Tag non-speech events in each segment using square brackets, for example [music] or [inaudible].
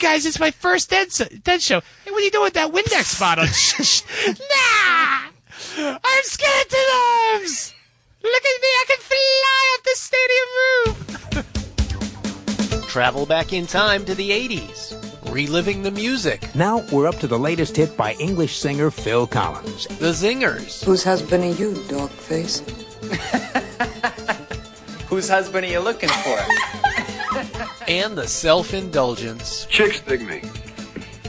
guys, it's my first dead, so- dead show. Hey, what are you doing with that Windex bottle? Shh, [laughs] [laughs] nah! I'm skeleton arms! Look at me, I can fly off the stadium roof! Travel back in time to the 80s, reliving the music, Now we're up to the latest hit by English singer Phil Collins. the zingers, Whose husband are you, dog face? [laughs] Whose husband are you looking for? And the self indulgence. Chicks dig me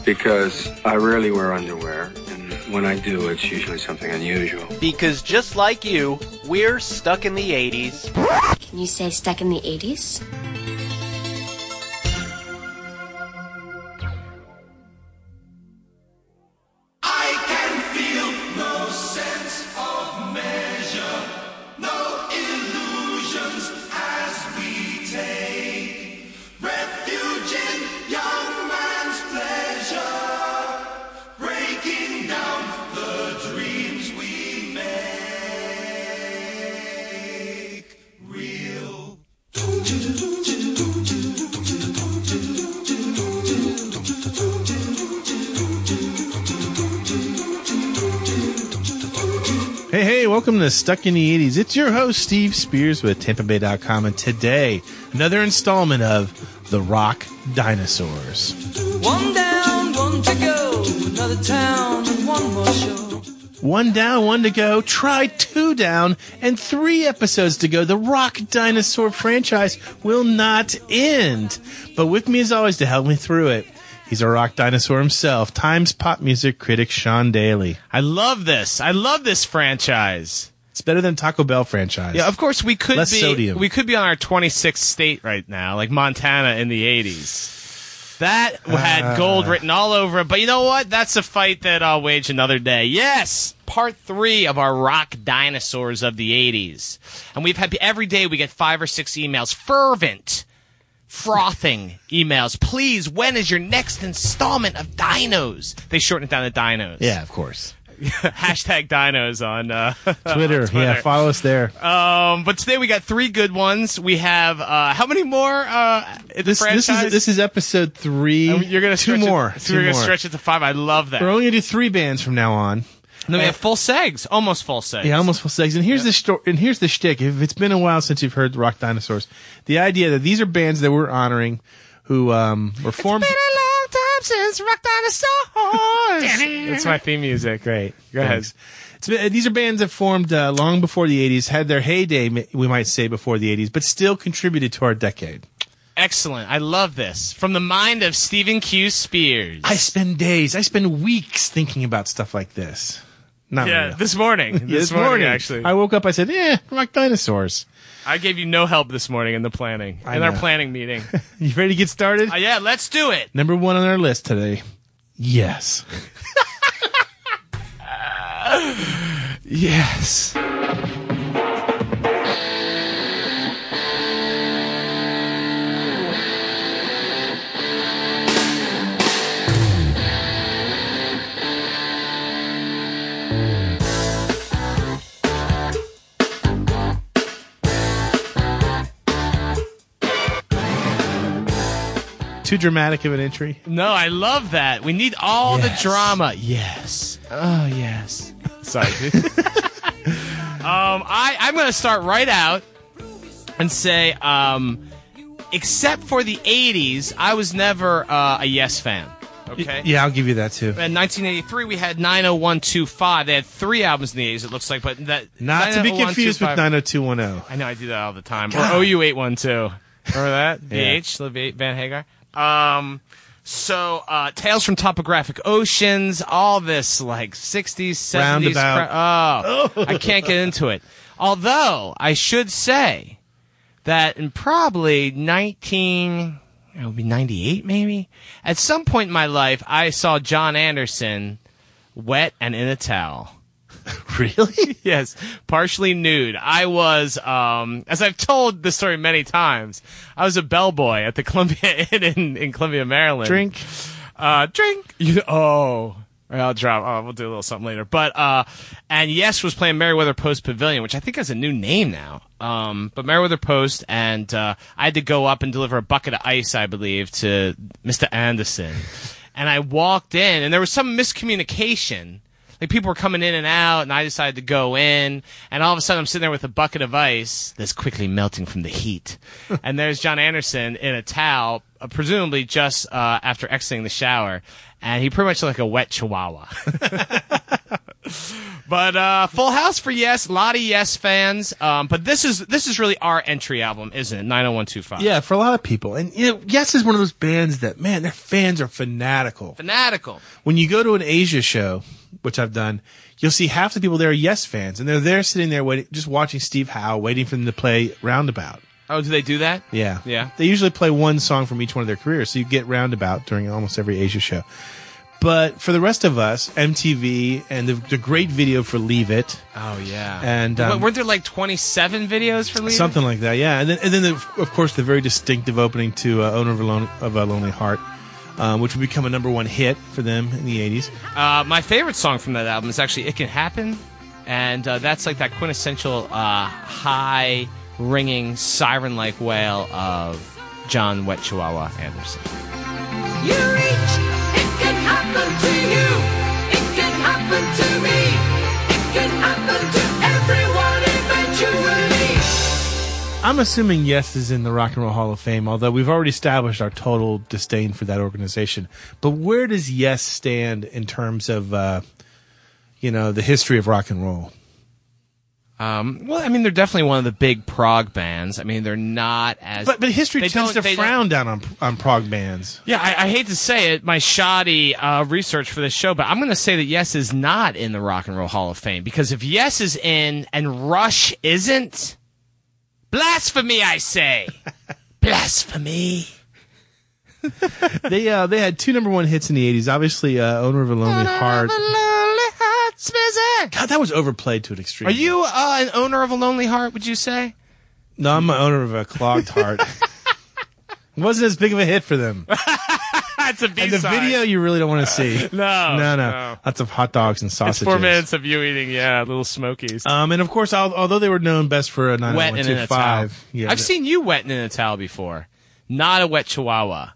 because I rarely wear underwear, and when I do, it's usually something unusual. Because just like you, we're stuck in the 80s. Can you say stuck in the 80s? Welcome to Stuck in the 80s. It's your host, Steve Spears with TampaBay.com, and today, another installment of The Rock Dinosaurs. One down, one to go. Another town and one more show. One down, one to go. Try two down, and three episodes to go. The Rock Dinosaur franchise will not end. But with me, as always, to help me through it, he's a rock dinosaur himself, Times pop music critic Sean Daly. I love this. I love this franchise. It's better than Taco Bell franchise. Yeah, of course we could Less be sodium. we could be on our 26th state right now, like Montana in the 80s. That had Ah. gold written all over it, but you know what? That's a fight that I'll wage another day. Yes, part 3 of our rock dinosaurs of the 80s. And we've had every day we get 5 or 6 emails, fervent frothing emails. Please, when is your next installment of Dinos? They shorten it down to Dinos. Yeah, of course. [laughs] Hashtag Dinos on uh, Twitter. [laughs] on Twitter. Yeah, follow us there. Um, but today we got three good ones. We have uh, how many more? Uh, this, this is this is episode three. You're gonna two more. It, two we're gonna stretch it to five. I love that. We're only gonna do three bands from now on. And then we have full segs, almost full segs. Yeah, almost full segs. And here's the story. And here's the shtick. If it's been a while since you've heard Rock Dinosaurs, the idea that these are bands that we're honoring, who um, were formed. It's been a long time since rock dinosaurs. [laughs] That's my theme music. Great. Go ahead. Thanks. It's been- these are bands that formed uh, long before the '80s, had their heyday, m- we might say, before the '80s, but still contributed to our decade. Excellent. I love this. From the mind of Stephen Q. Spears. I spend days, I spend weeks thinking about stuff like this. Not yeah, really. this morning. Yeah, [laughs] This, morning, actually. I woke up. I said, "Yeah, Rock Dinosaurs." I gave you no help this morning in the planning, I in our planning meeting. [laughs] You ready to get started? uh, yeah, let's do it. Number one on our list today. Yes. [laughs] Yes. Too dramatic of an entry. No, I love that. We need all the drama. Yes. Oh, yes. Sorry. dude. [laughs] um, I, I'm going to start right out and say, um, except for the 80s, I was never uh, a Yes fan. Okay. Yeah, I'll give you that too. In 1983, we had 90125. They had three albums in the 80s, it looks like, but that Not to be confused with 90125 90210. I know I do that all the time. Or OU812. Remember that? [laughs] Yeah. Liv Van Hagar. Um, so, uh, Tales from Topographic Oceans, all this like 60s, 70s. Roundabout. Cra- oh, I can't get into it. Although, I should say that in probably 19, it would be 98 maybe, at some point in my life, I saw Jon Anderson wet and in a towel. [laughs] Really? [laughs] yes, partially nude. I was, um, as I've told this story many times, I was a bellboy at the [laughs] Columbia Inn in, in Columbia, Maryland. Drink. Uh, drink. You, oh. I'll drop. Oh, we'll do a little something later. But uh, and Yes was playing Merriweather Post Pavilion, which I think has a new name now. Um, but Meriwether Post, and uh, I had to go up and deliver a bucket of ice, I believe, to Mr. Anderson. And I walked in, and there was some miscommunication. Like people were coming in and out, and I decided to go in, and all of a sudden I'm sitting there with a bucket of ice that's quickly melting from the heat, [laughs] and there's Jon Anderson in a towel, uh, presumably just uh, after exiting the shower, and he pretty much looked like a wet chihuahua. [laughs] but uh, full house for Yes, a lot of Yes fans. Um, but this is this is really our entry album, isn't it? Nine hundred one two five. Yeah, for a lot of people. And, you know, Yes is one of those bands that, man, their fans are fanatical. fanatical. When you go to an Asia show, which I've done, you'll see half the people there are Yes fans. And they're there sitting there waiting, just watching Steve Howe, waiting for them to play Roundabout. Oh, do they do that? Yeah. Yeah. They usually play one song from each one of their careers, so you get Roundabout during almost every Asia show. But for the rest of us, MTV and the, the great video for Leave It, Oh yeah. And, um, weren't there like twenty seven videos for Leave It? something like that, yeah. And then, and then the, of course, the very distinctive opening to uh, Owner of a, Lone, of a Lonely Heart, um, which would become a number one hit for them in the 80s. Uh, my favorite song from that album is actually "It Can Happen," and uh, that's like that quintessential uh, high ringing siren like wail of Jon Wet Chihuahua Anderson. You reach, it can happen to you. It can happen to me. It can happen to I'm assuming Yes is in the Rock and Roll Hall of Fame, although we've already established our total disdain for that organization. But where does Yes stand in terms of, uh, you know, the history of rock and roll? Um, well, I mean, they're definitely one of the big prog bands. I mean, they're not as But but history they tends don't- to they frown down on on prog bands. Yeah, I, I hate to say it, my shoddy uh, research for this show, but I'm going to say that Yes is not in the Rock and Roll Hall of Fame because if Yes is in and Rush isn't, blasphemy, I say, [laughs] blasphemy. [laughs] they uh, they had two number one hits in the '80s. Obviously, uh, "Owner of a Lonely Heart." God, that was overplayed to an extreme. Are you uh, an owner of a lonely heart? Would you say? No, I'm an owner of a clogged heart. it [laughs] wasn't as big of a hit for them. That's a B And the video you really don't want to see. [laughs] No, no, no, no. Lots of hot dogs and It's sausages. four minutes of you eating, yeah, little smokies. Um, and of course, al- although they were known best for a wet and in a towel. yeah, I've the- seen you wet and in a towel before. Not a wet chihuahua.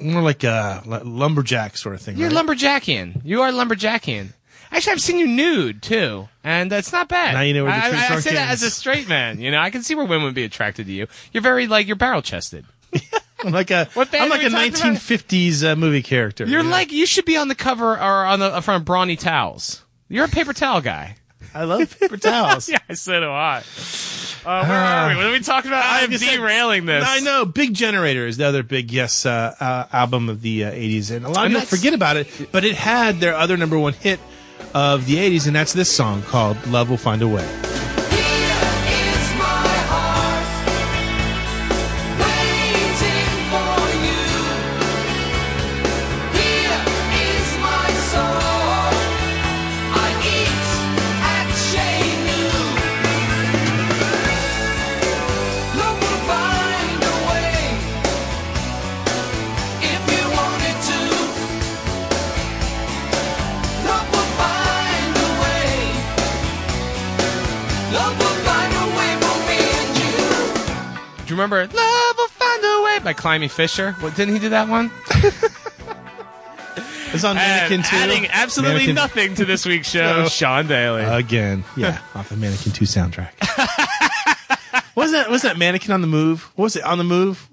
more like a lumberjack sort of thing. You're right? lumberjackian. You are lumberjackian. Actually, I've seen you nude too, and that's not bad. Now you know where the I, true I, I say that as a straight man. You know, I can see where women would be attracted to you. You're very like you're barrel chested. [laughs] I'm like a What band I'm like a we talking about? 1950s uh, movie character. You're you know? like you should be on the cover or on the front of Brawny Towels. You're a paper towel guy. I love paper [laughs] towels. yeah, so do I. Uh, where are we? What are we talking about? I am just said- derailing this. I know. Big Generator is the other big Yes uh, uh, album of the uh, 80s, and a lot of And people forget about it. But it had their other number one hit of the 80s, and that's this song called "Love Will Find a Way." Climie Fisher? What didn't he do that one? [laughs] It's on Mannequin And 2. adding absolutely Mannequin- nothing to this week's show, [laughs] Sean Daly. Again, [laughs] yeah, off the Mannequin 2 soundtrack. wasn't that wasn't that Mannequin on the Move? What was it on the Move?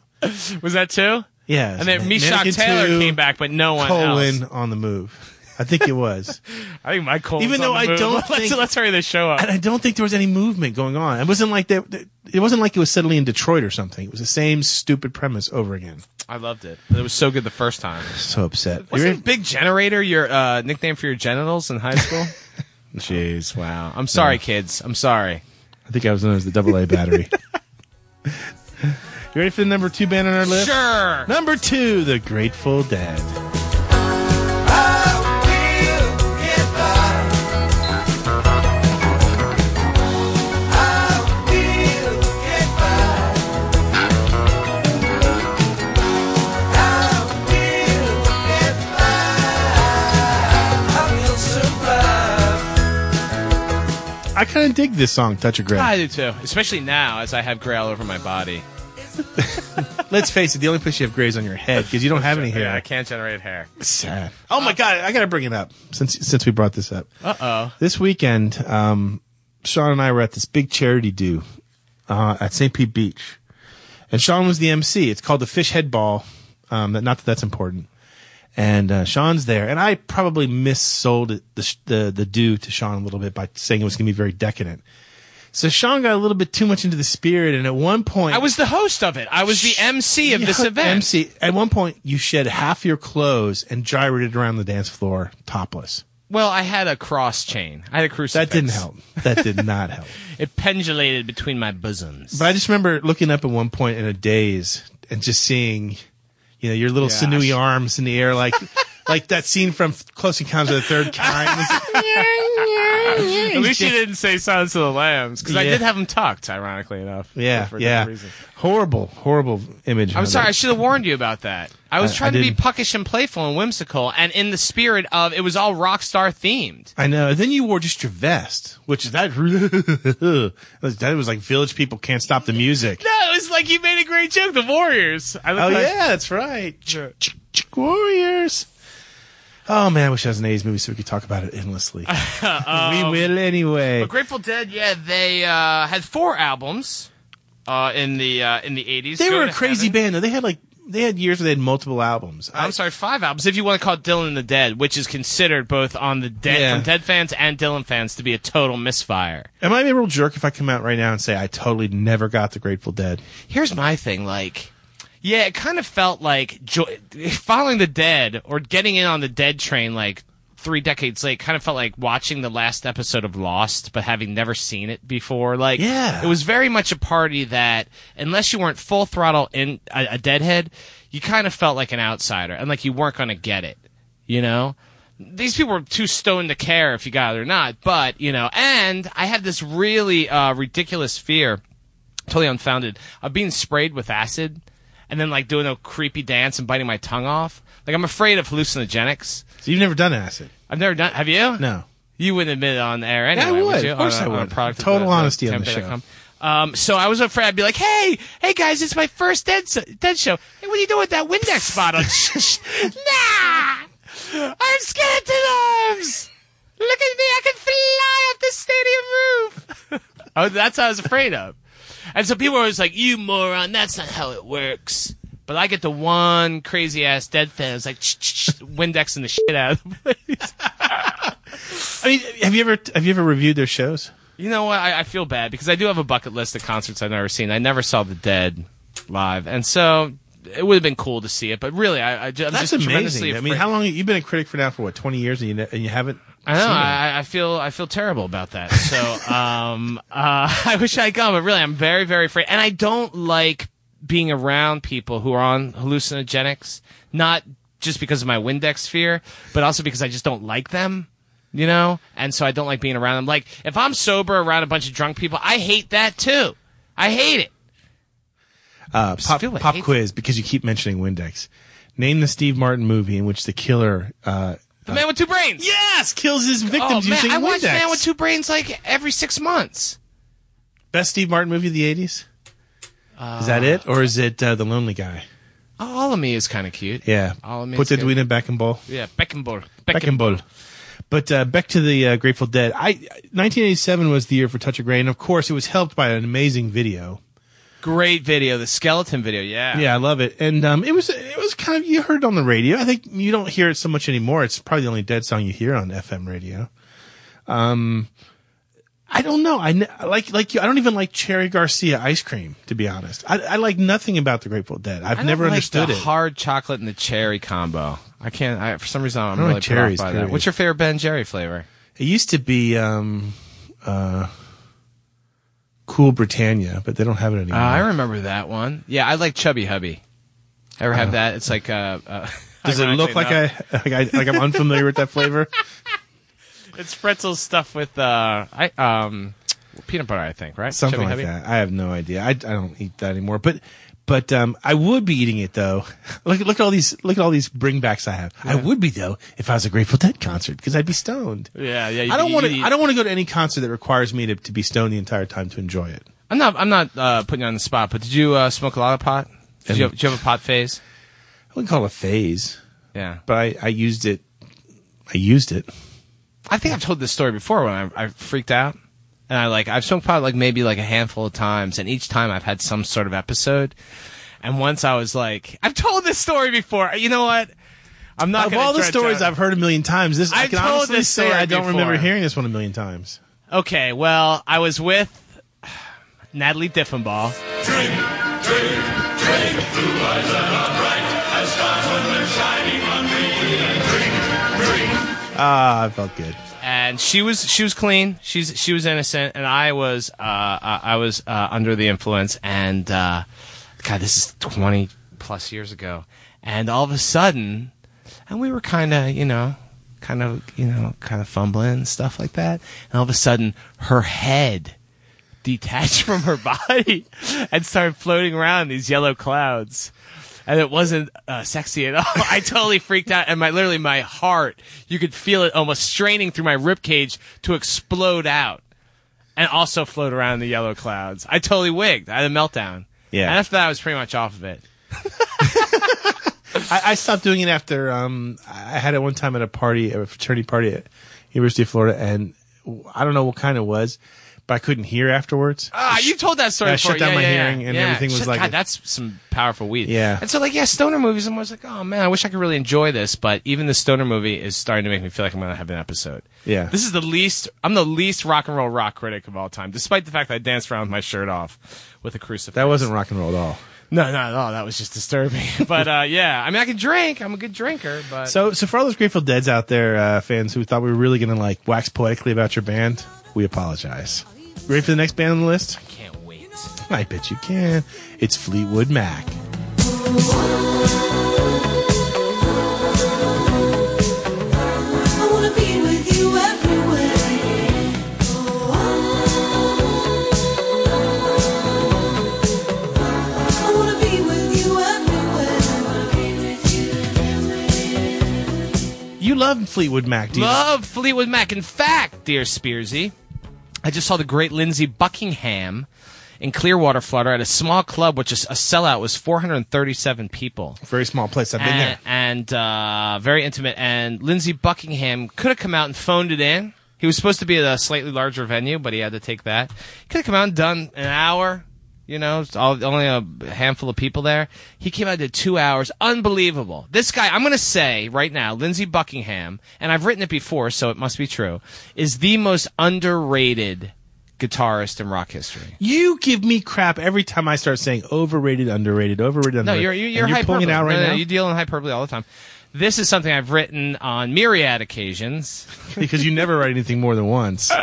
was that two? Yeah. And then Man- Meshach Taylor 2, came back, but no one colon else. on the move. I think it was. [laughs] I think my colon's Even though on the I move. don't [laughs] let's, think- let's hurry this show up. and I don't think there was any movement going on. It wasn't like that. It wasn't like it was suddenly in Detroit or something. It was the same stupid premise over again. I loved it. It was so good the first time. So upset. Wasn't Big Generator your uh, nickname for your genitals in high school? [laughs] Jeez, wow. I'm sorry, kids. I'm sorry. I think I was known as the double A battery. you ready for the number two band on our list? Sure. Number two, The Grateful Dead. Dig this song, Touch of Grey. I do too, especially now as I have gray all over my body. [laughs] Let's face it, the only place you have gray is on your head because you don't have any hair. Yeah, I can't generate hair. Sad. Oh my god, I gotta bring it up since since we brought this up. Uh oh. This weekend, um, Sean and I were at this big charity do uh, at St. Pete Beach, and Sean was the MC. It's called the Fish Head Ball. Um, that- not that that's important. And uh, Sean's there, and I probably missold it, the the the do to Sean a little bit by saying it was going to be very decadent. So Sean got a little bit too much into the spirit, and at one point, I was the host of it. I was the MC of this event. MC. At one point, you shed half your clothes and gyrated around the dance floor topless. Well, I had a cross chain. I had a crucifix. That didn't help. That did not help. [laughs] It pendulated between my bosoms. But I just remember looking up at one point in a daze and just seeing, you know, your little Gosh. sinewy arms in the air, like [laughs] like that scene from Close Encounters of the Third Kind. [laughs] At least you didn't say Silence of the Lambs because I did have them tucked. Ironically enough. yeah, For yeah. reason. Horrible, horrible image. I'm sorry. I should have warned you about that. I was I- trying I to be puckish and playful and whimsical, and in the spirit of it was all rock star themed. I know. Then you wore just your vest, which is that. [laughs] that was like Village People can't stop the music. No, it was like you made a great joke. The Warriors. Oh like, yeah, that's right. Warriors. Oh man, I wish I was an A's movie so we could talk about it endlessly. [laughs] [laughs] we will anyway. But Grateful Dead, yeah, they uh, had four albums uh, in the uh, in the 80s. They Go were a crazy Heaven. band though. They had like they had years where they had multiple albums. I- I'm sorry, five albums. If you want to call it Dylan the Dead, which is considered both on the Dead Yeah. from Dead fans and Dylan fans to be a total misfire. Am I a real jerk if I come out right now and say I totally never got the Grateful Dead? Here's my thing, like, yeah, it kind of felt like jo- following the Dead or getting in on the Dead train, like three decades late, kind of felt like watching the last episode of Lost, but having never seen it before. Like, Yeah. it was very much a party that, unless you weren't full throttle in a, a Deadhead, you kind of felt like an outsider and like you weren't going to get it. You know. These people were too stoned to care if you got it or not, but you know, and I had this really uh, ridiculous fear totally unfounded of being sprayed with acid and then like doing a creepy dance and biting my tongue off. Like I'm afraid of hallucinogenics. So you've never done acid? I've never done. Have you? No. You wouldn't admit it on the air anyway. I would. you? Of course On I on would. product of Total the- honesty on the campaign.com. Um, so I was afraid I'd be like, "Hey, hey guys, it's my first dead so- dead show. Hey, what are you doing with that Windex bottle?" [laughs] Nah, I'm skeleton arms. Look at me, I can fly off the stadium roof. [laughs] oh, that's what I was afraid of. And so people were always like, "You moron, that's not how it works." But I get the one crazy ass dead fan. It's like Windexing the shit out of the place. [laughs] I mean, have you ever have you ever reviewed their shows? You know what? I, I feel bad because I do have a bucket list of concerts I've never seen. I never saw the Dead live, and so it would have been cool to see it. But really, I, I That's just tremendously amazing. I mean, how long you've been a critic for now for what twenty years and you ne- and you haven't? I know. I, I feel I feel terrible about that. So [laughs] um, uh, [laughs] I wish I'd gone, but really, I'm very very afraid, and I don't like being around people who are on hallucinogenics. Not just because of my Windex fear, but also because I just don't like them. You know, and so I don't like being around them. Like if I'm sober around a bunch of drunk people, I hate that too. I hate it. Uh, pop like pop quiz because you keep mentioning Windex. Name the Steve Martin movie in which the killer uh, The man with two brains. yes kills his victims oh, man, using I watch Windex. Man with Two Brains like every six months. Best Steve Martin movie of the eighties. Is that it, or is it uh, the Lonely Guy? All of me is kind of cute. Yeah, All of me put the. Dwayne Beckenball. Yeah, Beckenbauer. Beckenbauer. But uh, back to the uh, Grateful Dead. I 1987 was the year for Touch of Grey, and of course, it was helped by an amazing video. Great video, the skeleton video. Yeah. Yeah, I love it. And um, it was it was kind of you heard it on the radio. I think you don't hear it so much anymore. It's probably the only Dead song you hear on FM radio. Um, I don't know. I like like you. I don't even like Cherry Garcia ice cream. To be honest, I, I like nothing about the Grateful Dead. I've never like understood the it. Hard chocolate and the cherry combo. I can't. I, for some reason, I'm don't really like put off cherries, by that. What's your favorite Ben Jerry flavor? It used to be um, uh, Cool Britannia, but they don't have it Uh, anymore. I remember that one. Yeah, I like Chubby Hubby. Ever have that? It's like uh, uh [laughs] Does it look like ironically I, like I like I'm unfamiliar with that flavor? [laughs] it's pretzel stuff with uh, I um, peanut butter. I think right. Something Chubby like Hubby? that. I have no idea. I, I don't eat that anymore. But But um, I would be eating it though. [laughs] Look, look at all these, look at all these bringbacks I have. I would be though if I was a Grateful Dead concert because I'd be stoned. Yeah, yeah. I don't want to. I don't want to go to any concert that requires me to, to be stoned the entire time to enjoy it. I'm not. I'm not uh, putting you on the spot. But did you uh, smoke a lot of pot? Did you, have, did you have a pot phase? I wouldn't call it a phase, Yeah. but I, I used it. I used it. I think I've told this story before when I, I freaked out. And I like I've smoked pot like maybe like a handful of times, and each time I've had some sort of episode. And once I was like, I've told this story before. You know what? I'm not of gonna all the stories try- I've heard a million times, this I I've can told honestly this say story I don't remember hearing this one a million times. Okay, well, I was with Natalie Diffenbaugh. Ah, I felt good. and she was she was clean. She's she was innocent, and I was uh, uh, I was uh, under the influence. And uh, God, this is twenty plus years ago. And all of a sudden, and we were kind of you know, kind of you know, kind of fumbling and stuff like that. And all of a sudden, her head detached [laughs] from her body and started floating around these yellow clouds. And it wasn't uh, sexy at all. [laughs] I totally freaked out, and my literally my heart, you could feel it almost straining through my rib cage to explode out, and also float around in the yellow clouds. I totally wigged. I had a meltdown. Yeah. And after that, I was pretty much off of it. [laughs] I, I stopped doing it after um, I had it one time at a party, a fraternity party at University of Florida, and I don't know what kind it was, but I couldn't hear afterwards. Ah, you told that story I before. shut down yeah, my yeah, hearing yeah. and Yeah. everything was Shut- like God, a- that's some powerful weed. Yeah. And so, like, yeah, stoner movies. I'm always like, oh man, I wish I could really enjoy this, but even the stoner movie is starting to make me feel like I'm going to have an episode. Yeah. This is the least. I'm the least rock and roll rock critic of all time, despite the fact that I danced around with my shirt off with a crucifix. That wasn't rock and roll at all. No, not at all. That was just disturbing. [laughs] but uh, yeah, I mean, I can drink. I'm a good drinker, but So, so for all those Grateful Dead's out there, uh, fans who thought we were really to like wax poetically about your band, we apologize. Ready for the next band on the list? I can't wait. I bet you can. It's Fleetwood Mac. I wanna be with you everywhere. I wanna be with you everywhere. You love Fleetwood Mac, do you? Love Fleetwood Mac. In fact, dear Spearsy, I just saw the great Lindsey Buckingham in Clearwater, Florida, at a small club, which is a sellout was 437 people. Very small place. I've been and, there. and uh, very intimate. And Lindsey Buckingham could have come out and phoned it in. He was supposed to be at a slightly larger venue, but he had to take that. Could have come out and done an hour. You know, it's all, only a handful of people there. He came out did two hours. Unbelievable. This guy, I'm going to say right now, Lindsey Buckingham, and I've written it before, so it must be true, is the most underrated guitarist in rock history. You give me crap every time I start saying overrated, underrated, overrated, No, underrated. you're you're, you're, you're pulling it out right no, no, now You deal in hyperbole all the time. This is something I've written on myriad occasions. [laughs] because you never write anything more than once. [laughs]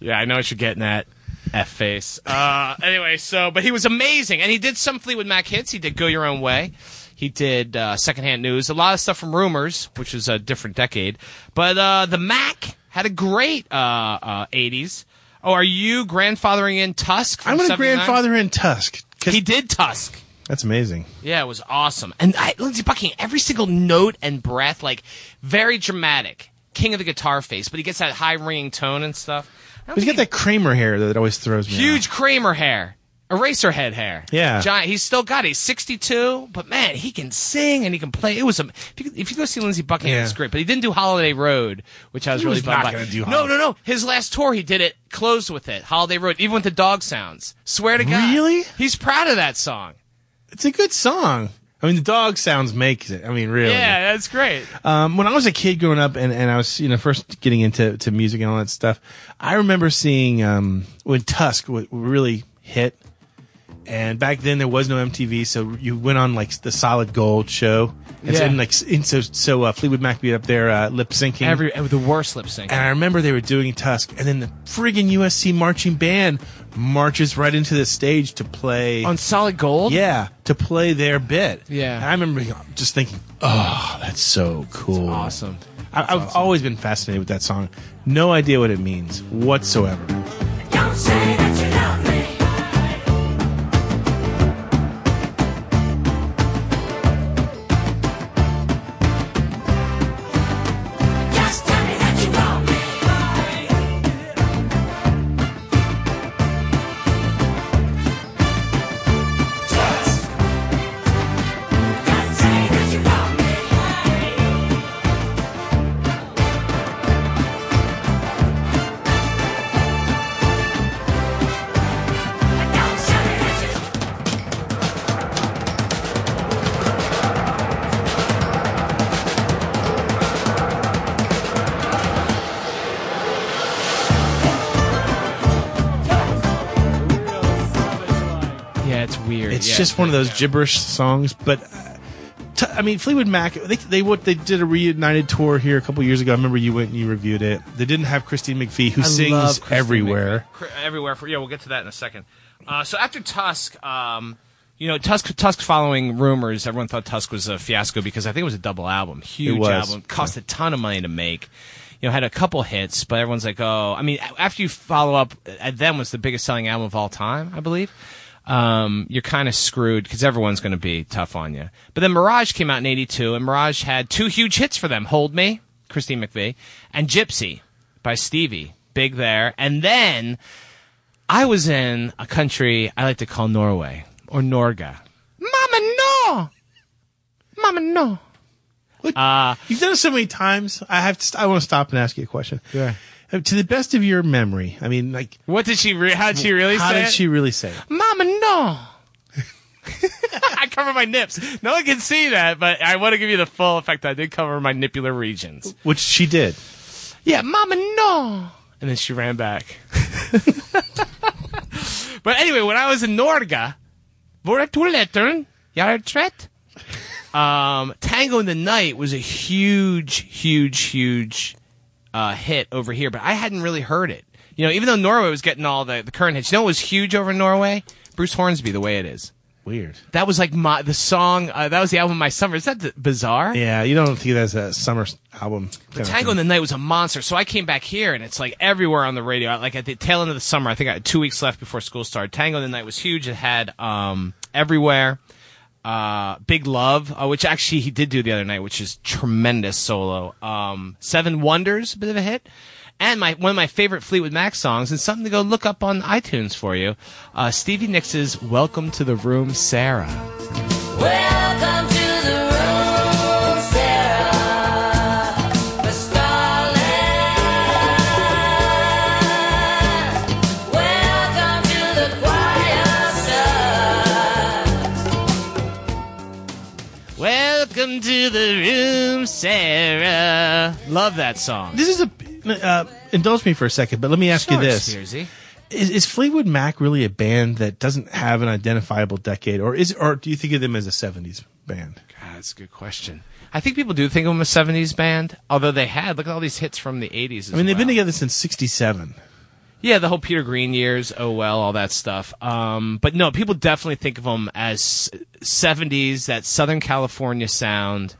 Yeah, I know what you're getting at. F face. Uh, anyway, so but he was amazing, and he did some Fleetwood Mac hits. He did "Go Your Own Way." He did uh, secondhand news, a lot of stuff from Rumors, which was a different decade. But uh, the Mac had a great uh, uh, 80s. Oh, are you grandfathering in Tusk? I'm going to grandfather in Tusk. He did Tusk. That's amazing. Yeah, it was awesome. And I, Lindsey Buckingham, every single note and breath, like very dramatic. King of the guitar face, but he gets that high ringing tone and stuff. He's got that Kramer hair that always throws me. huge Kramer hair. Eraser head hair. Yeah. Giant. He's still got it. He's 62, but man, he can sing and he can play. It was a, if you, if you go see Lindsey Buckingham, Yeah. it's great, but he didn't do Holiday Road, which I was He really was bummed not by. do No, no, no. His last tour, he did it, closed with it. Holiday Road, even with the dog sounds. Swear to God. Really? He's proud of that song. It's a good song. I mean, the dog sounds makes it. I mean, really. Yeah, that's great. Um, when I was a kid growing up and, and I was, you know, first getting into to music and all that stuff, I remember seeing, um, when Tusk w- really hit. And back then there was no MTV, so you went on like the solid gold show. And so, Yeah. and, like, and so, so, uh, Fleetwood Mac be up there, uh, lip syncing. Every, the worst lip sync. and I remember they were doing Tusk, and then the friggin' USC marching band marches right into the stage to play. On Solid Gold? Yeah, to play their bit. Yeah. And I remember just thinking, oh, that's so cool. Awesome. I, I've always been fascinated with that song. No idea what it means whatsoever. Just one of those gibberish songs. But uh, t- I mean, Fleetwood Mac. They they what they did a reunited tour here a couple years ago. I remember you went and you reviewed it. They didn't have Christine McVie, who I sings everywhere. McVie. Everywhere. For, yeah, we'll get to that in a second. Uh, so after Tusk, um, you know, Tusk, Tusk following rumors, everyone thought Tusk was a fiasco because I think it was a double album, huge album, cost a ton of money to make. You know, had a couple hits, but everyone's like, oh, I mean, after you follow up, at them was the biggest selling album of all time, I believe. Um, you're kind of screwed because everyone's going to be tough on you. But then Mirage came out in '82, and Mirage had two huge hits for them: "Hold Me," Christine McVie, and "Gypsy" by Stevie, big there. And then I was in a country I like to call Norway or Norga. Mama no, Mama no. Uh, You've done it so many times. I have. To, st- I want to stop and ask you a question. Yeah. Uh, To the best of your memory, I mean, like, what did she? Re- how did she really say? how say? did it? she really say it? Mama no. [laughs] I cover my nips. No one can see that, but I want to give you the full effect. I did cover my nipular regions. Which she did. Yeah, Mama, no. And then she ran back. [laughs] but anyway, when I was in Norge, våra toaletter, jag är trött. Um, Tango in the Night was a huge, huge, huge uh, hit over here, but I hadn't really heard it. You know, even though Norway was getting all the, the current hits, you know it was huge over in Norway? Bruce Hornsby, The Way It Is. Weird. That was like my the song. Uh, that was the album my summer. Is that th- bizarre? Yeah, you don't think that's a summer album. But Tango in the Night was a monster. So I came back here and it's like everywhere on the radio. Like at the tail end of the summer, I think I had two weeks left before school started. Tango in the Night was huge. It had um, everywhere. Uh, Big Love, uh, which actually he did do the other night, which is tremendous solo. Um, Seven Wonders, a bit of a hit. And my one of my favorite Fleetwood Mac songs, and something to go look up on iTunes for you. Uh, Stevie Nicks' "Welcome to the Room, Sarah." Welcome Welcome to the room, Sarah. Love that song. This is a. Uh, indulge me for a second, but let me ask you this: Spearsy. is, is Fleetwood Mac really a band that doesn't have an identifiable decade, or is, or do you think of them as a '70s band? God, that's a good question. I think people do think of them as a 70s band, although they had, look at all these hits from the 80s. As I mean, they've been together since '67. Yeah, the whole Peter Green years, oh well, all that stuff. Um, but no, people definitely think of them as 70s, that Southern California sound.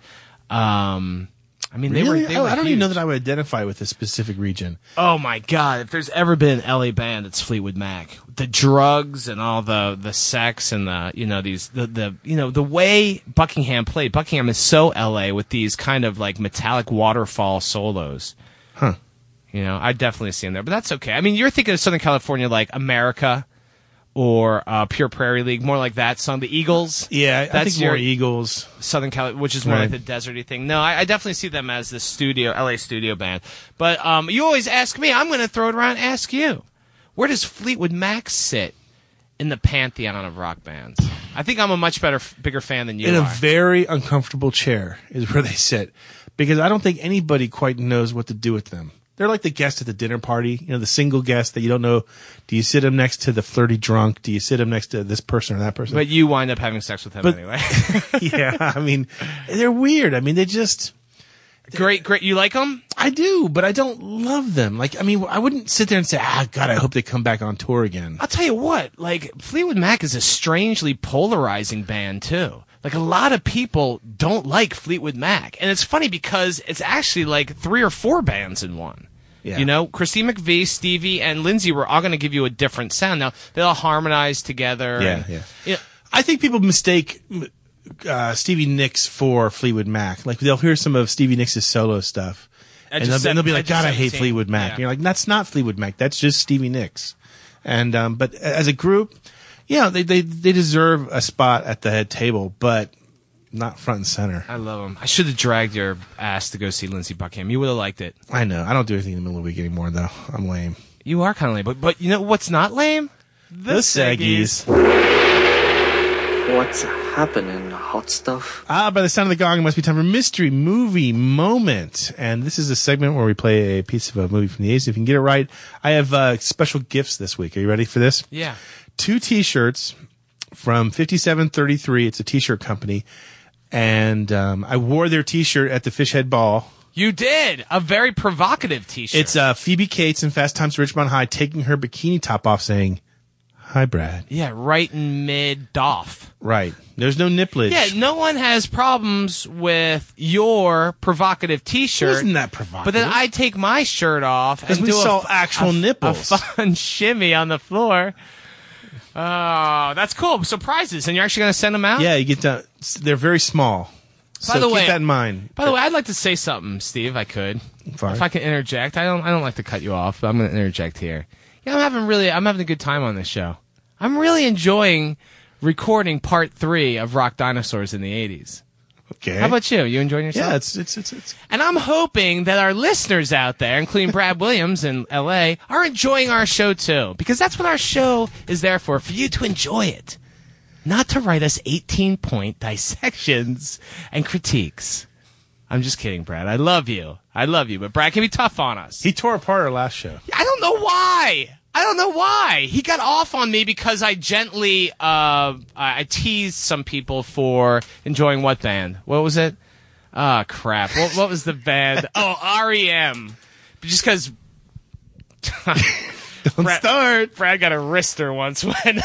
Um, I mean, they Really? were. They I, were I don't even know that I would identify with a specific region. Oh my god! If there's ever been an LA band, it's Fleetwood Mac. The drugs and all the the sex and the you know these the the you know the way Buckingham played. Buckingham is so LA with these kind of like metallic waterfall solos. Huh. You know, I definitely see them there, but that's okay. I mean, you're thinking of Southern California like America or uh, Pure Prairie League, more like that song. The Eagles. Yeah, I That's think more Eagles. Southern Cali, which is more Right. like the deserty thing. No, I, I definitely see them as the studio, LA studio band. But um, you always ask me. I'm going to throw it around. and Ask you, where does Fleetwood Mac sit in the pantheon of rock bands? I think I'm a much better, bigger fan than you in a are. very uncomfortable chair is where they sit because I don't think anybody quite knows what to do with them. They're like the guest at the dinner party, you know, the single guest that you don't know. Do you sit them next to the flirty drunk? Do you sit them next to this person or that person? but you wind up having sex with him But- anyway. [laughs] [laughs] yeah, I mean, they're weird. I mean, they just, great, great. You like them? I do, but I don't love them. Like, I mean, I wouldn't sit there and say, ah, God, I hope they come back on tour again. I'll tell you what, like Fleetwood Mac is a strangely polarizing band too. Like a lot of people don't like Fleetwood Mac, and it's funny because it's actually like three or four bands in one. Yeah. You know, Christine McVie, Stevie, and Lindsey were all going to give you a different sound. Now they all harmonize together. Yeah, and- yeah. You know, I think people mistake uh, Stevie Nicks for Fleetwood Mac. Like they'll hear some of Stevie Nicks' solo stuff, and they'll, Sev- and they'll be like, Edge of "God, I hate 17." Fleetwood Mac." Yeah. And you're like, "That's not Fleetwood Mac. That's just Stevie Nicks." And um, but as a group, yeah, they they they deserve a spot at the head table, but not front and center. I love him. I should have dragged your ass to go see Lindsey Buckingham. You would have liked it. I know. I don't do anything in the middle of the week anymore, though. I'm lame. You are kind of lame, but but you know what's not lame? The Saggies. What's happening, hot stuff? Ah, by the sound of the gong, it must be time for Mystery Movie Moment. And this is a segment where we play a piece of a movie from the 80s. If you can get it right, I have uh, special gifts this week. Are you ready for this? Yeah. Two t-shirts from 5733. It's a t-shirt company. And um, I wore their t-shirt at the Fishhead Ball. You did a very provocative T-shirt. It's uh, Phoebe Cates in Fast Times at Ridgemont High taking her bikini top off saying, Hi, Brad. yeah, right in mid doff. Right. There's no nipplage. Yeah, no one has problems with your provocative T-shirt. Wasn't that provocative? But then I take my shirt off and we do a saw f- actual a nipples. a fun [laughs] shimmy on the floor. Oh, that's cool. Surprises, and you're actually going to send them out. Yeah, you get to, they're very small. By so the keep way- that in mind. By the way, I'd like to say something, Steve. If I could, Fine. if I can interject, I don't. I don't like to cut you off, but I'm going to interject here. Yeah, I'm having really. I'm having a good time on this show. I'm really enjoying recording part three of Rock Dinosaurs in the '80s. Okay. How about you? You enjoying yourself? Yeah, it's, it's, it's, it's, And I'm hoping that our listeners out there, including Brad [laughs] Williams in LA, are enjoying our show too. Because that's what our show is there for, for you to enjoy it. Not to write us 18 point [laughs] dissections and critiques. I'm just kidding, Brad. I love you. I love you. But Brad can be tough on us. he tore apart our last show. I don't know why. I don't know why. He got off on me because I gently, uh, I teased some people for enjoying what band? What was it? Ah, crap. What, what was the band? [laughs] Oh, REM. Just because [laughs] Don't Brad- start. Brad got a wrister once when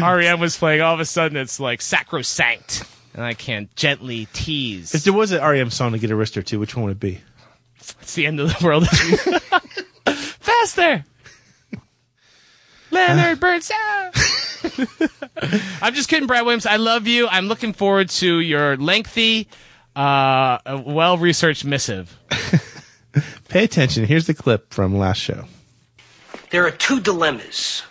[laughs] REM was playing. All of a sudden, it's like sacrosanct. And I can't gently tease. If there was an REM song to get a wrist or two, which one would it be? It's the end of the world. Faster! Leonard Bernstein! I'm just kidding, Brad Williams. I love you. I'm looking forward to your lengthy, uh, well researched missive. [laughs] Pay attention. Here's the clip from last show. There are two dilemmas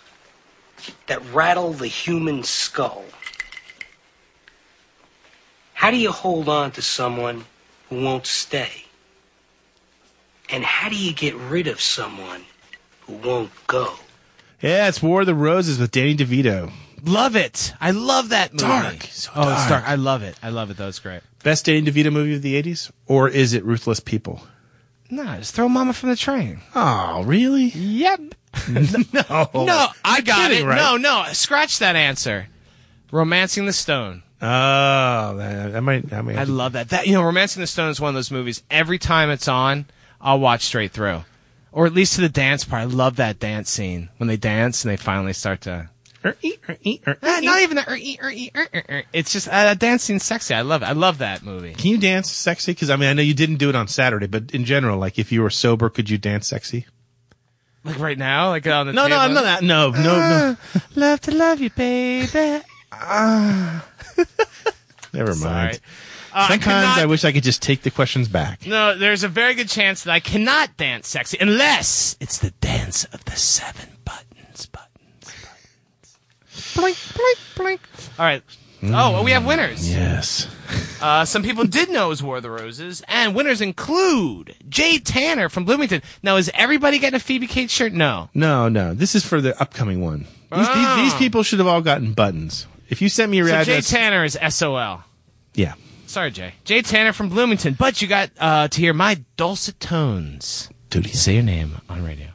that rattle the human skull. How do you hold on to someone who won't stay? And how do you get rid of someone who won't go? Yeah, it's War of the Roses with Danny DeVito. Love it. I love that movie. Dark. So oh, it's dark. dark. I love it. I love it. That was great. Best Danny DeVito movie of the 80s? Or is it Ruthless People? No, just throw Mama from the train. Oh, really? Yep. [laughs] No. No, I got kidding, it. right? No, no, scratch that answer. Romancing the Stone. Oh, that, that might, that might I love that. That you know, Romancing the Stone is one of those movies. Every time it's on, I'll watch straight through, or at least to the dance part. I love that dance scene when they dance and they finally start to. Not even the. er-ee, er-ee, er, er, er. It's just uh, dance scene sexy. I love it. I love that movie. Can you dance sexy? Because I mean, I know you didn't do it on Saturday, but in general, like if you were sober, could you dance sexy? Like right now, like on the No, no, table. no, no, no, no, no. Love to love you, baby. [laughs] Never Sorry. Mind. Uh, I Sometimes cannot- I wish I could just take the questions back. No, there's a very good chance that I cannot dance sexy unless it's the dance of the seven buttons, buttons, buttons. Blink, blink, blink. All right. Oh, well, we have winners. Yes. Uh, some people did know it was War of the Roses, and winners include Jay Tanner from Bloomington. Now, is everybody getting a Phoebe Cates shirt? No. No, no. This is for the upcoming one. These, Ah. these, these people should have all gotten buttons. If you sent me your So Jay Tanner is SOL. yeah. Sorry, Jay. Jay Tanner from Bloomington, but you got uh, to hear my dulcet tones. Duty. Say your name on radio.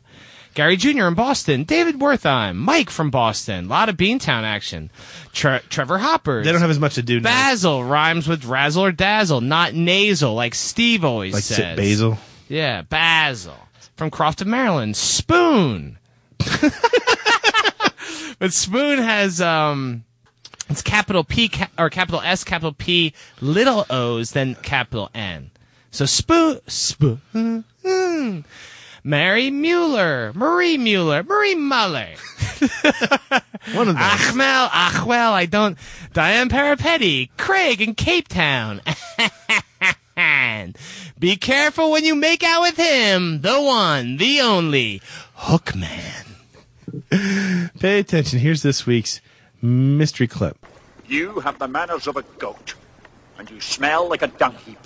Gary Jr. in Boston, David Wertheim, Mike from Boston, a lot of Beantown action. Tre- Trevor Hopper. They don't have as much to do now. Basil rhymes with razzle or dazzle, not nasal, like Steve always like says. sit basil. Yeah, Basil from Crofton, Maryland. Spoon. [laughs] but Spoon has um, it's capital P ca- or capital S, capital P, little O's, then capital N. So Spoon, Spoon. Hmm, Mary Mueller, Marie Mueller, Marie Muller. [laughs] One of them. Achmel, ach well, I don't. Diane Parapetti, Craig in Cape Town. [laughs] Be careful when you make out with him, the one, the only, Hookman. Pay attention. Here's this week's mystery clip. You have the manners of a goat, and you smell like a dung heap,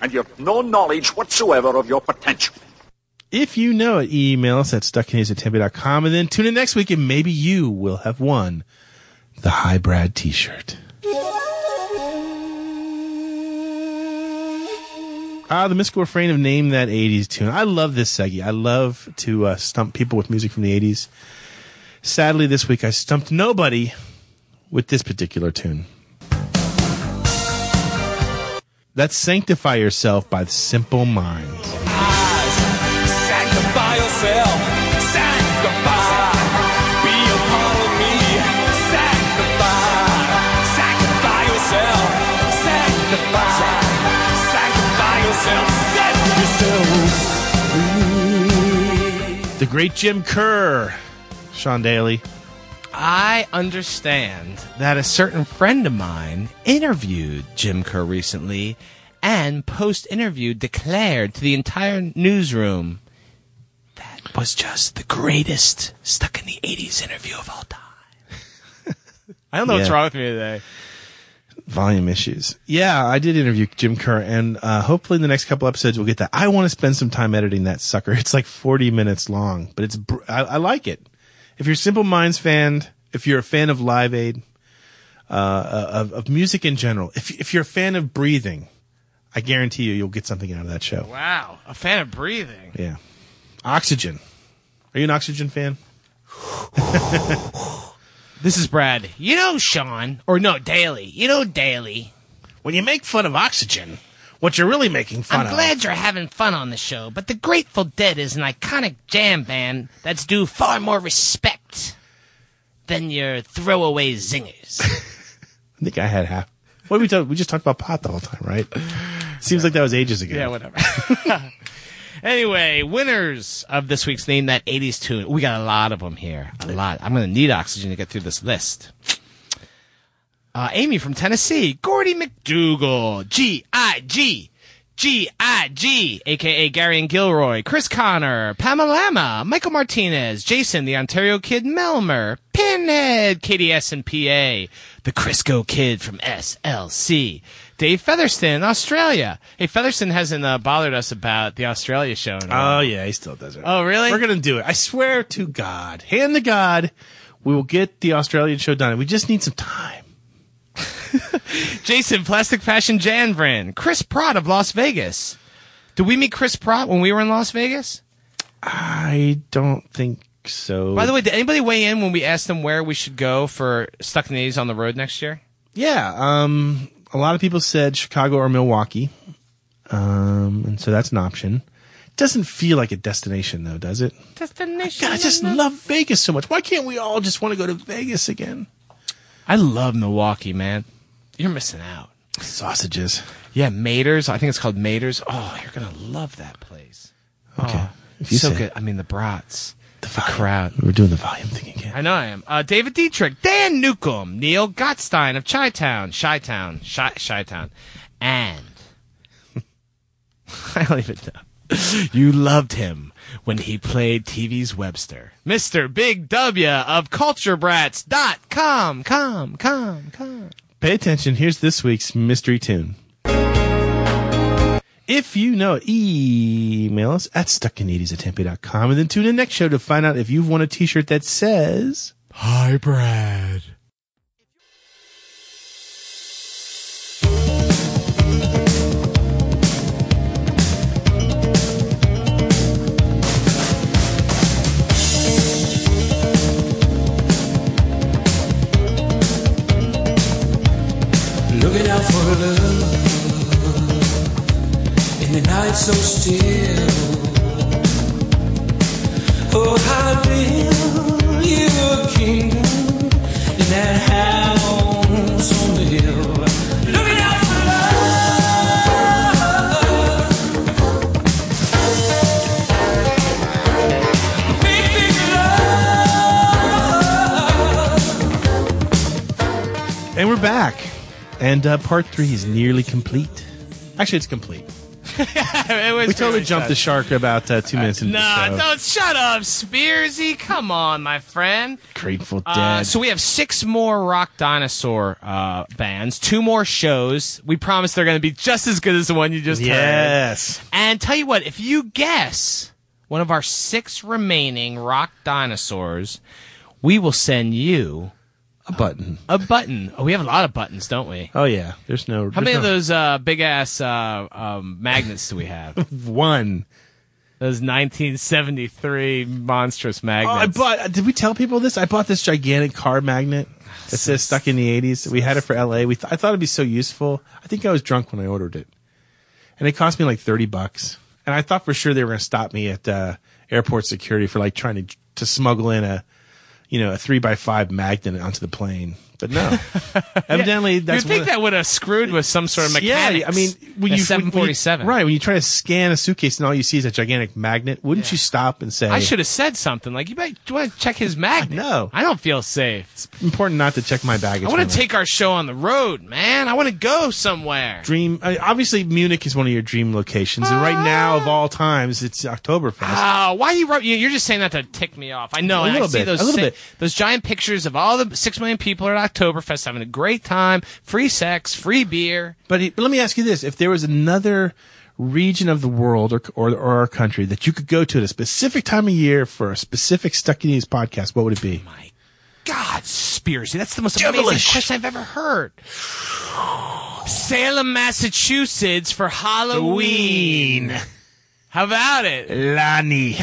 and you have no knowledge whatsoever of your potential. If you know it, email us at stuckinace@tempe.com and then tune in next week and maybe you will have won the High Brad t-shirt. Ah, the mystical refrain of Name That 80s Tune. I love this seggy. I love to uh, stump people with music from the 80s. Sadly, this week I stumped nobody with this particular tune. That's Sanctify Yourself by the Simple Minds. Sanctify yourself. Sanctify. Be a part of me. Sanctify. Sanctify yourself. Sanctify. Sanctify yourself. Set yourself The great Jim Kerr. Sean Daly. I understand that a certain friend of mine interviewed Jim Kerr recently and post interview declared to the entire newsroom that was just the greatest stuck in the 80s interview of all time. [laughs] I don't know what's wrong with me today. volume issues. Yeah, I did interview Jim Kerr, and uh, hopefully in the next couple episodes we'll get that. I want to spend some time editing that sucker. It's like 40 minutes long, but it's br- I, I like it. If you're Simple Minds fan, if you're a fan of Live Aid, uh, of, of music in general, if if you're a fan of breathing, I guarantee you you'll get something out of that show. Wow, a fan of breathing. Yeah, Oxygen. Are you an Oxygen fan? [laughs] This is Brad. You know Sean, or no, Daly. You know Daly. When you make fun of Oxygen, what you're really making fun of. I'm glad you're having fun on the show, but the Grateful Dead is an iconic jam band that's due far more respect than your throwaway zingers. [laughs] I think I had half. What we talk? We just talked about pot the whole time, right? Seems like that was ages ago. yeah, whatever. [laughs] anyway, winners of this week's Name That 80s Tune. We got a lot of them here. A lot. I'm going to need oxygen to get through this list. Uh, Amy from Tennessee, Gordy McDougal, G-I-G, G-I-G, aka Gary and Gilroy, Chris Connor, Pamela Lama, Michael Martinez, Jason, the Ontario Kid Melmer, Pinhead, KDS and PA, the Crisco Kid from SLC, Dave Featherston, Australia. Hey, Featherston hasn't uh, bothered us about the Australia show. Oh yeah, he still does it. Oh, really? We're gonna do it. I swear to God, hand to God, we will get the Australian show done. We just need some time. [laughs] Jason, Plastic Fashion Janvrin, Chris Pratt of Las Vegas. Did we meet Chris Pratt when we were in Las Vegas? I don't think so. By the way, did anybody weigh in when we asked them where we should go for Stuck in the 80s on the road next year? yeah, um, a lot of people said Chicago or Milwaukee, um, and so that's an option. Doesn't feel like a destination though, does it? Destination. God, I just love Vegas so much. Why can't we all just want to go to Vegas again? I love Milwaukee, man. You're missing out. Sausages. Yeah, Mader's. I think it's called Mader's. Oh, you're gonna love that place. Okay, Oh, if you so say. good. I mean, the brats, the, crowd. We're doing the volume thing again. I know I am. Uh, David Dietrich, Dan Newcomb, Neil Gottstein of Chi-Town, Chi-Town, Chi- Chi-Town, and [laughs] I don't even know. You loved him when he played TV's Webster, Mr. Big W of CultureBrats.com. Come, come, come. Pay attention. Here's this week's mystery tune. If you know email us at stuckin80s at tempe.com and then tune in next show to find out if you've won a t-shirt that says, Hi, Brad. Night so still. Oh, how build you a kingdom in that house on the hill. And we're back. And uh, part three is nearly complete. Actually, it's complete. [laughs] It was We totally jumped the shark about uh, two minutes into Nah, the show. don't shut up, Spearsy. Come on, my friend. Grateful Dead. Uh, so we have six more rock dinosaur uh, bands, two more shows. We promise they're going to be just as good as the one you just heard. yes. And tell you what, if you guess one of our six remaining rock dinosaurs, we will send you A button. a button. Oh, we have a lot of buttons, don't we? Oh, yeah. There's no. How many of those uh, big ass uh, um, magnets do we have? [laughs] One. Those 1973 monstrous Oh, magnets. I bought. Did we tell people this? I bought this gigantic car magnet. [sighs] It says stuck in the '80s. We had it for LA. We th- I thought it'd be so useful. I think I was drunk when I ordered it, and it cost me like thirty bucks. And I thought for sure they were going to stop me at uh, airport security for like trying to to smuggle in a, you know, a three by five magnet onto the plane. But no, [laughs] evidently that's You'd think of- that would have screwed with some sort of mechanics. Yeah, I mean, when you 747. when you- right? When you try to scan a suitcase and all you see is a gigantic magnet, wouldn't you stop and say, I should have said something like, "You might want to check his magnet." No. I don't feel safe. It's important not to check my baggage. I want to take our show on the road, man. I want to go somewhere. dream. I obviously, Munich is one of your dream locations, and right now of all times, it's Oktoberfest. Ah, why you You're just saying that to tick me off. I know. A and I little see bit, those a little bit. those giant pictures of all the six million people at Oktoberfest having a great time, free sex, free beer. But, he- but let me ask you this: If there was another region of the world or, or or our country that you could go to at a specific time of year for a specific Stuck in These podcast, what would it be? Oh my God, Spearsy, that's the most amazing question I've ever heard. Salem, Massachusetts for Halloween. How about it? Lani.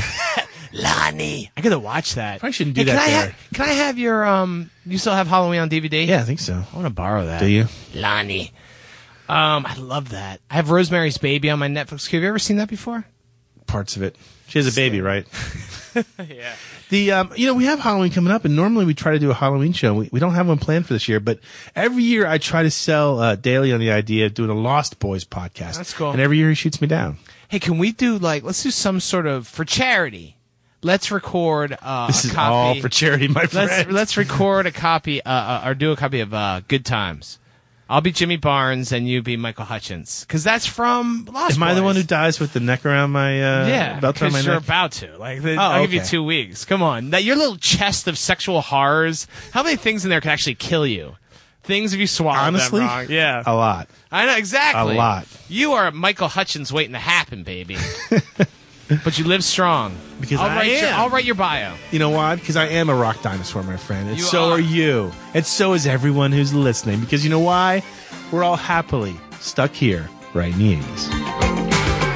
Lani. I gotta watch that. Probably shouldn't do Hey, that can I there. ha- can I have your um? You still have Halloween on DVD? Yeah, I think so. I want to borrow that. Do you? Lani. Um, I love that. I have Rosemary's Baby on my Netflix. Have you ever seen that before? Parts of it. She has a baby, right? [laughs] yeah. The um, you know, we have Halloween coming up, and normally we try to do a Halloween show. We, we don't have one planned for this year, but every year I try to sell uh, Daly on the idea of doing a Lost Boys podcast. That's cool. And every year he shoots me down. Hey, can we do like let's do some sort of for charity? Let's record uh, This a is copy. all for charity, my Let's friend. let's record a copy uh, uh, or do a copy of uh, Good Times. I'll be Jimmy Barnes and you be Michael Hutchence because that's from Lost Am I the one who dies with the neck around my uh, yeah, belt around my because you're neck? about to. Like, the, Oh, I'll give you two weeks. Come on, that your little chest of sexual horrors. How many things in there could actually kill you? Things if you swallow Honestly, them wrong. Yeah, a lot. I know exactly. A lot. You are Michael Hutchence waiting to happen, baby. [laughs] but you live strong. Because I'll I write Your, am. I'll write your bio. You know why? Because I am a rock dinosaur, my friend. And You so are. are you. And so is everyone who's listening. Because you know why? We're all happily stuck here right in the 80s.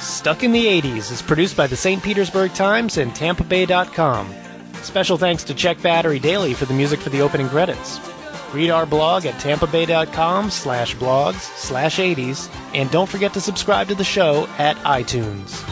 Stuck in the 80s is produced by the St. Petersburg Times and TampaBay.com. Special thanks to Check Battery Daily for the music for the opening credits. Read our blog at tampabay.com slash blogs slash 80s, and don't forget to subscribe to the show at iTunes.